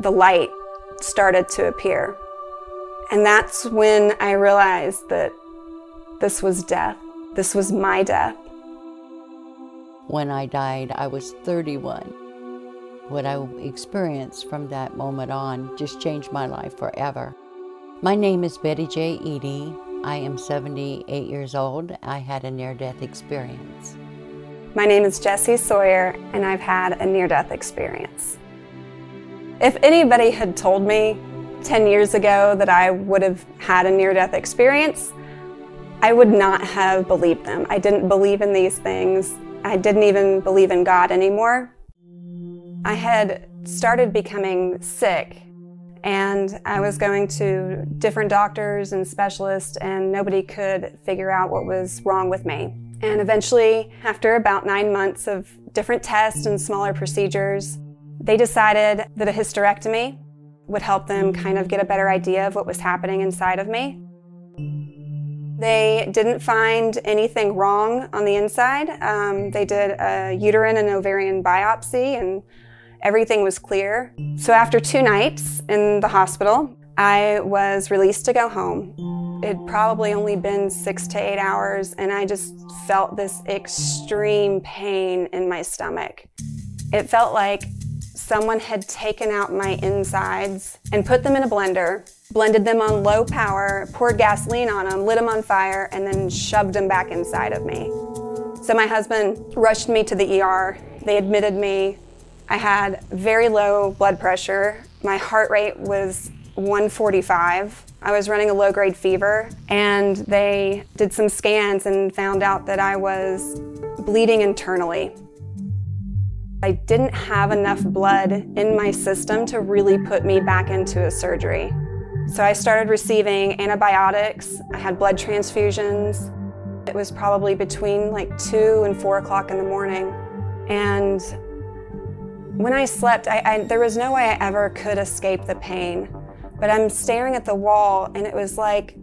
the light started to appear. And that's when I realized that this was death. This was my death. When I died, I was 31. What I experienced from that moment on just changed my life forever. My name is Betty J. Eadie. I am 78 years old. I had a near death experience. My name is Jessie Sawyer, and I've had a near death experience. If anybody had told me 10 years ago that I would have had a near death experience, I would not have believed them. I didn't believe in these things. I didn't even believe in God anymore. I had started becoming sick and I was going to different doctors and specialists, and nobody could figure out what was wrong with me. And eventually, after about nine months of different tests and smaller procedures, they decided that a hysterectomy would help them kind of get a better idea of what was happening inside of me. They didn't find anything wrong on the inside. Um, they did a uterine and ovarian biopsy, and everything was clear. So, after two nights in the hospital, I was released to go home. It'd probably only been six to eight hours, and I just felt this extreme pain in my stomach. It felt like someone had taken out my insides and put them in a blender, blended them on low power, poured gasoline on them, lit them on fire, and then shoved them back inside of me. So my husband rushed me to the ER. They admitted me. I had very low blood pressure. My heart rate was 145. I was running a low grade fever, and they did some scans and found out that I was bleeding internally. I didn't have enough blood in my system to really put me back into a surgery. So I started receiving antibiotics, I had blood transfusions. It was probably between like 2 and 4 o'clock in the morning. And when I slept, I, I, there was no way I ever could escape the pain. But I'm staring at the wall, and it was like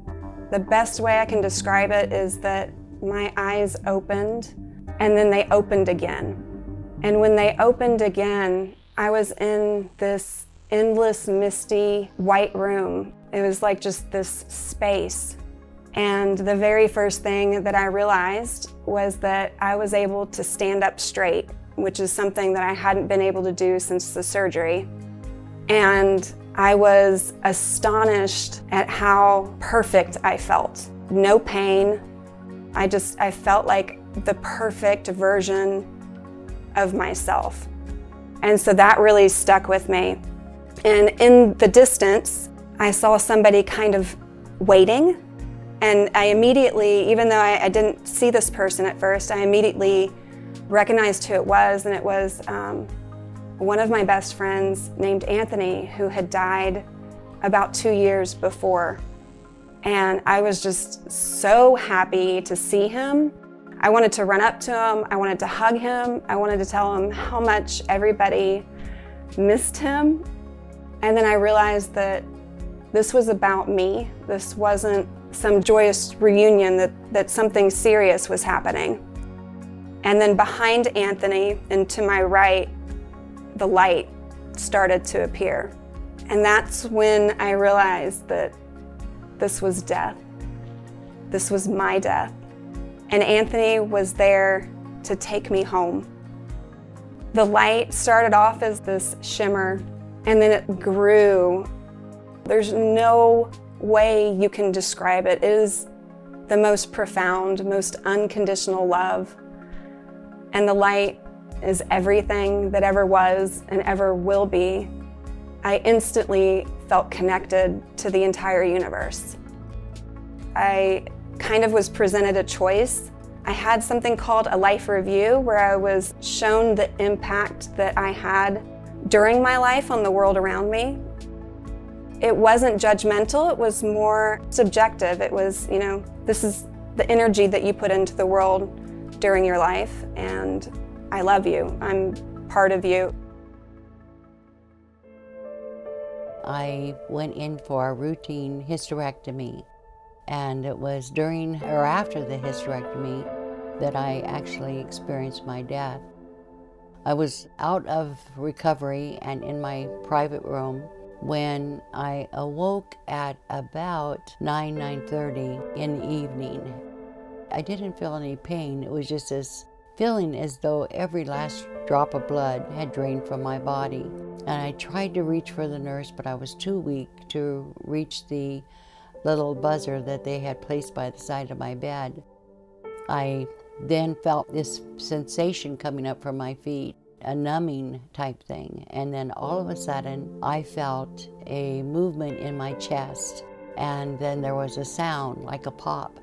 the best way I can describe it is that my eyes opened and then they opened again. And when they opened again, I was in this endless, misty, white room. It was like just this space. And the very first thing that I realized was that I was able to stand up straight, which is something that I hadn't been able to do since the surgery. And I was astonished at how perfect I felt. No pain. I just, I felt like the perfect version of myself. And so that really stuck with me. And in the distance, I saw somebody kind of waiting. And I immediately, even though I, I didn't see this person at first, I immediately recognized who it was. And it was um, one of my best friends named Anthony, who had died about two years before. And I was just so happy to see him I wanted to run up to him, I wanted to hug him, I wanted to tell him how much everybody missed him. And then I realized that this was about me. This wasn't some joyous reunion, that, that something serious was happening. And then behind Anthony and to my right, the light started to appear. And that's when I realized that this was death. This was my death and Anthony was there to take me home. The light started off as this shimmer and then it grew. There's no way you can describe it. It is the most profound, most unconditional love. And the light is everything that ever was and ever will be. I instantly felt connected to the entire universe. I kind of was presented a choice. I had something called a life review where I was shown the impact that I had during my life on the world around me. It wasn't judgmental, it was more subjective. It was, you know, this is the energy that you put into the world during your life, and I love you. I'm part of you. I went in for a routine hysterectomy and it was during or after the hysterectomy that I actually experienced my death. I was out of recovery and in my private room when I awoke at about 9 9:30 in the evening. I didn't feel any pain. It was just this feeling as though every last drop of blood had drained from my body. And I tried to reach for the nurse, but I was too weak to reach the little buzzer that they had placed by the side of my bed. I then felt this sensation coming up from my feet, a numbing type thing. And then all of a sudden, I felt a movement in my chest. And then there was a sound like a pop.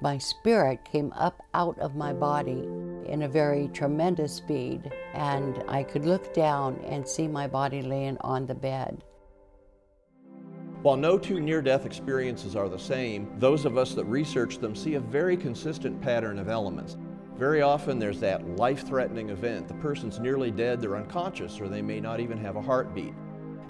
My spirit came up out of my body in a very tremendous speed, and I could look down and see my body laying on the bed. While no two near death experiences are the same, those of us that research them see a very consistent pattern of elements. Very often there's that life threatening event. The person's nearly dead, they're unconscious, or they may not even have a heartbeat.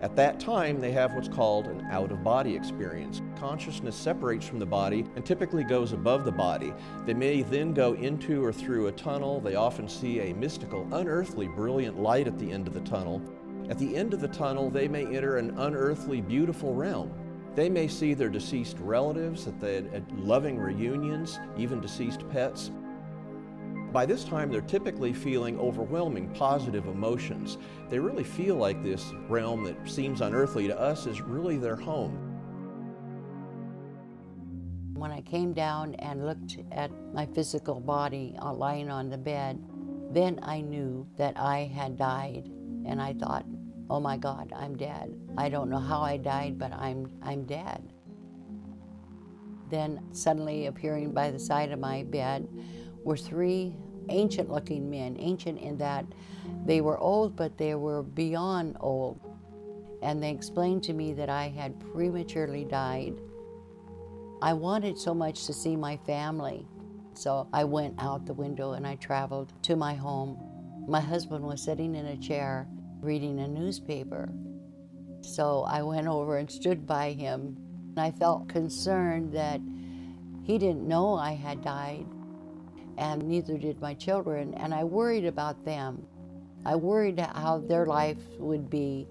At that time, they have what's called an out of body experience. Consciousness separates from the body and typically goes above the body. They may then go into or through a tunnel. They often see a mystical, unearthly, brilliant light at the end of the tunnel. At the end of the tunnel, they may enter an unearthly, beautiful realm. They may see their deceased relatives at, the, at loving reunions, even deceased pets. By this time, they're typically feeling overwhelming positive emotions. They really feel like this realm that seems unearthly to us is really their home. When I came down and looked at my physical body uh, lying on the bed, then I knew that I had died. And I thought, oh my God, I'm dead. I don't know how I died, but I'm, I'm dead. Then suddenly appearing by the side of my bed were three ancient looking men, ancient in that they were old, but they were beyond old. And they explained to me that I had prematurely died. I wanted so much to see my family. So I went out the window and I traveled to my home. My husband was sitting in a chair reading a newspaper. So I went over and stood by him. And I felt concerned that he didn't know I had died, and neither did my children, and I worried about them. I worried how their life would be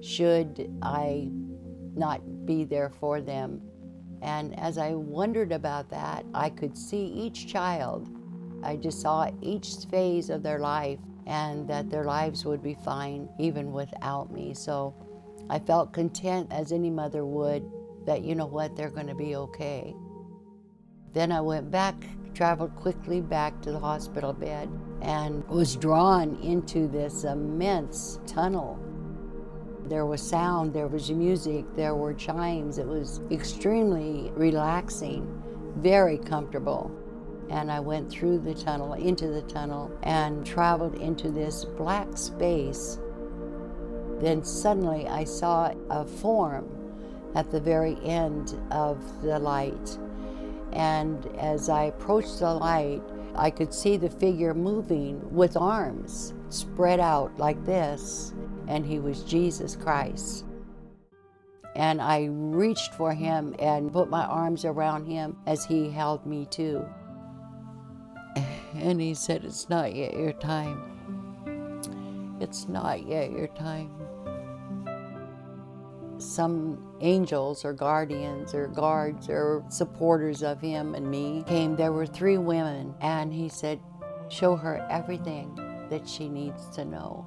should I not be there for them. And as I wondered about that, I could see each child. I just saw each phase of their life and that their lives would be fine even without me. So I felt content as any mother would that, you know what, they're going to be okay. Then I went back, traveled quickly back to the hospital bed, and was drawn into this immense tunnel. There was sound, there was music, there were chimes. It was extremely relaxing, very comfortable and I went through the tunnel, into the tunnel, and traveled into this black space. Then suddenly I saw a form at the very end of the light. And as I approached the light, I could see the figure moving with arms spread out like this, and he was Jesus Christ. And I reached for him and put my arms around him as he held me too. And he said, It's not yet your time. It's not yet your time. Some angels or guardians or guards or supporters of him and me came. There were three women, and he said, Show her everything that she needs to know.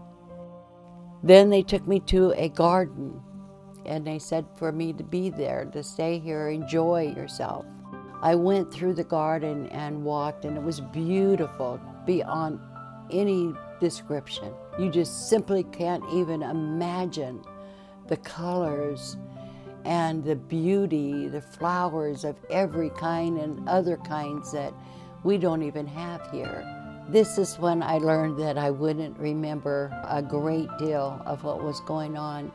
Then they took me to a garden and they said for me to be there, to stay here, enjoy yourself. I went through the garden and walked, and it was beautiful beyond any description. You just simply can't even imagine the colors and the beauty, the flowers of every kind and other kinds that we don't even have here. This is when I learned that I wouldn't remember a great deal of what was going on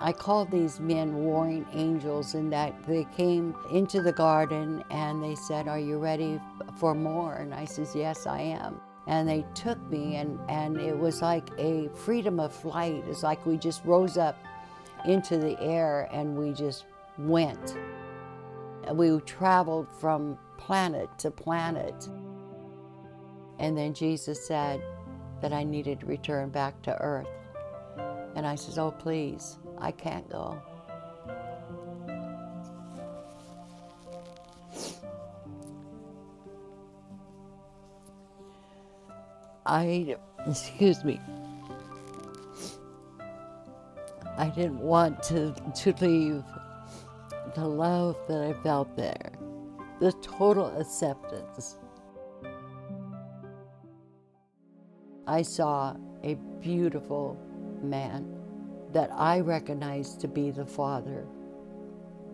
I called these men warring angels in that they came into the garden and they said, Are you ready for more? And I says, Yes, I am. And they took me, and, and it was like a freedom of flight. It's like we just rose up into the air and we just went. We traveled from planet to planet. And then Jesus said, that I needed to return back to earth. And I says, Oh, please, I can't go. I, excuse me, I didn't want to, to leave the love that I felt there, the total acceptance. I saw a beautiful man that I recognized to be the Father,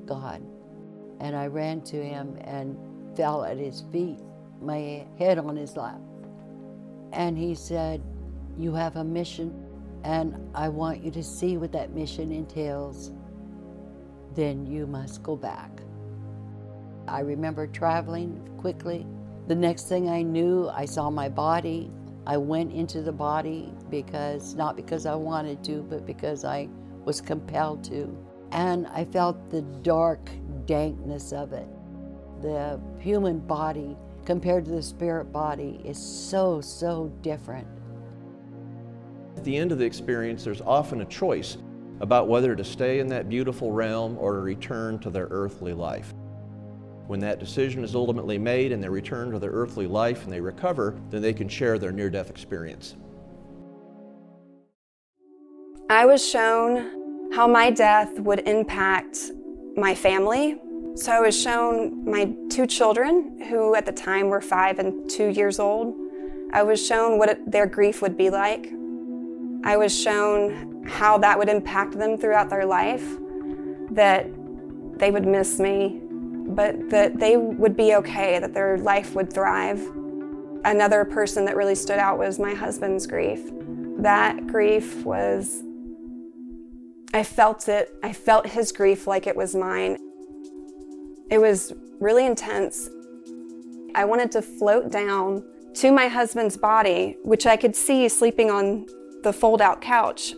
God. And I ran to him and fell at his feet, my head on his lap. And he said, You have a mission, and I want you to see what that mission entails. Then you must go back. I remember traveling quickly. The next thing I knew, I saw my body. I went into the body because, not because I wanted to, but because I was compelled to. And I felt the dark dankness of it. The human body compared to the spirit body is so, so different. At the end of the experience, there's often a choice about whether to stay in that beautiful realm or to return to their earthly life. When that decision is ultimately made and they return to their earthly life and they recover, then they can share their near death experience. I was shown how my death would impact my family. So I was shown my two children, who at the time were five and two years old. I was shown what it, their grief would be like. I was shown how that would impact them throughout their life, that they would miss me, but that they would be okay, that their life would thrive. Another person that really stood out was my husband's grief. That grief was I felt it. I felt his grief like it was mine. It was really intense. I wanted to float down to my husband's body, which I could see sleeping on the fold out couch.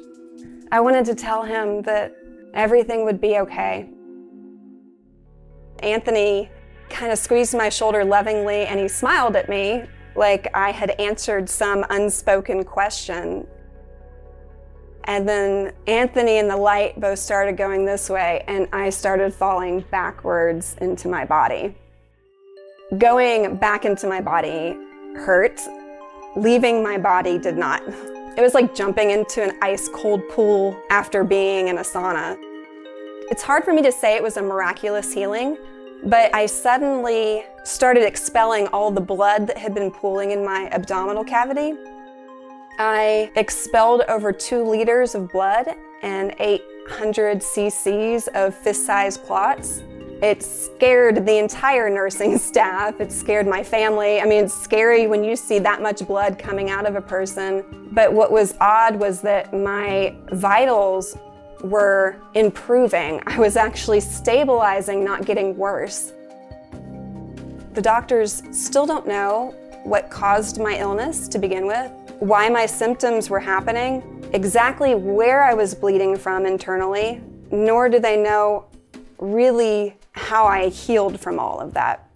I wanted to tell him that everything would be okay. Anthony kind of squeezed my shoulder lovingly and he smiled at me like I had answered some unspoken question. And then Anthony and the light both started going this way, and I started falling backwards into my body. Going back into my body hurt, leaving my body did not. It was like jumping into an ice cold pool after being in a sauna. It's hard for me to say it was a miraculous healing, but I suddenly started expelling all the blood that had been pooling in my abdominal cavity. I expelled over two liters of blood and 800 cc's of fist sized clots. It scared the entire nursing staff. It scared my family. I mean, it's scary when you see that much blood coming out of a person. But what was odd was that my vitals were improving. I was actually stabilizing, not getting worse. The doctors still don't know what caused my illness to begin with, why my symptoms were happening, exactly where I was bleeding from internally, nor do they know really how I healed from all of that.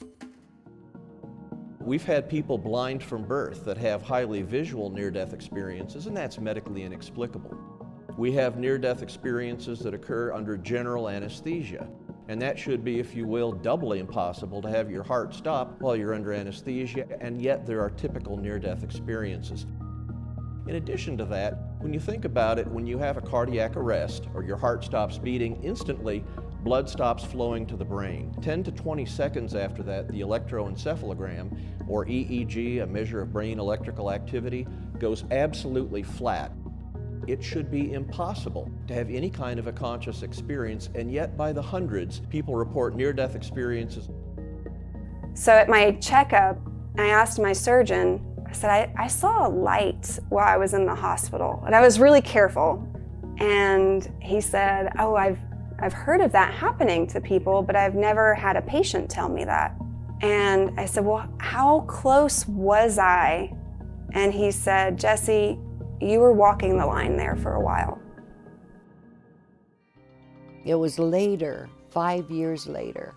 We've had people blind from birth that have highly visual near death experiences, and that's medically inexplicable. We have near death experiences that occur under general anesthesia, and that should be, if you will, doubly impossible to have your heart stop while you're under anesthesia, and yet there are typical near death experiences. In addition to that, when you think about it, when you have a cardiac arrest or your heart stops beating instantly, blood stops flowing to the brain. 10 to 20 seconds after that, the electroencephalogram, or EEG, a measure of brain electrical activity, goes absolutely flat. It should be impossible to have any kind of a conscious experience, and yet by the hundreds, people report near death experiences. So at my checkup, I asked my surgeon, I said, I, I saw a light while I was in the hospital, and I was really careful. And he said, Oh, I've I've heard of that happening to people, but I've never had a patient tell me that. And I said, Well, how close was I? And he said, Jesse, you were walking the line there for a while. It was later, five years later,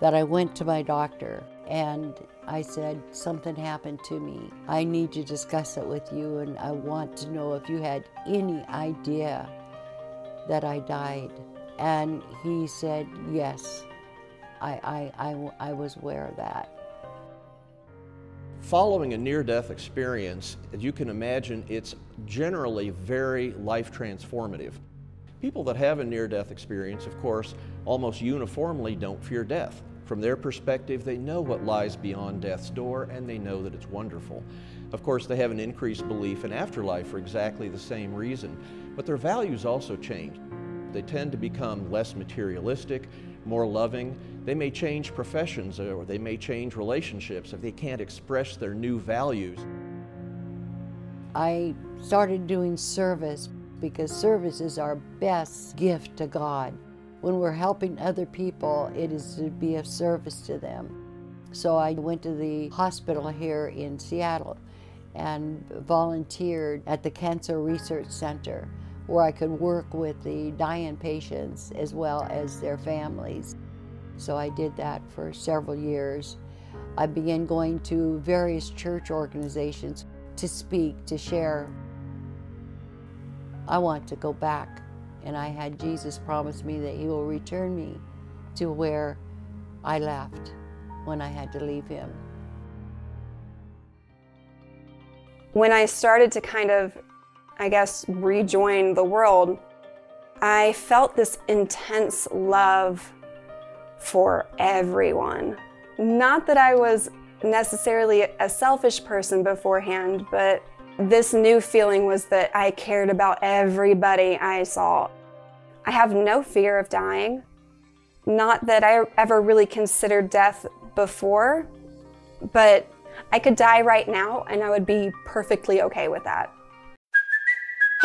that I went to my doctor and I said, Something happened to me. I need to discuss it with you, and I want to know if you had any idea that I died. And he said, Yes, I, I, I, I was aware of that. Following a near death experience, as you can imagine, it's generally very life transformative. People that have a near death experience, of course, almost uniformly don't fear death. From their perspective, they know what lies beyond death's door and they know that it's wonderful. Of course, they have an increased belief in afterlife for exactly the same reason, but their values also change. They tend to become less materialistic, more loving. They may change professions or they may change relationships if they can't express their new values. I started doing service because service is our best gift to God. When we're helping other people, it is to be of service to them. So I went to the hospital here in Seattle and volunteered at the Cancer Research Center where I could work with the dying patients as well as their families. So I did that for several years. I began going to various church organizations to speak, to share. I want to go back, and I had Jesus promise me that He will return me to where I left when I had to leave Him. When I started to kind of I guess, rejoin the world, I felt this intense love for everyone. Not that I was necessarily a selfish person beforehand, but this new feeling was that I cared about everybody I saw. I have no fear of dying. Not that I ever really considered death before, but I could die right now and I would be perfectly okay with that.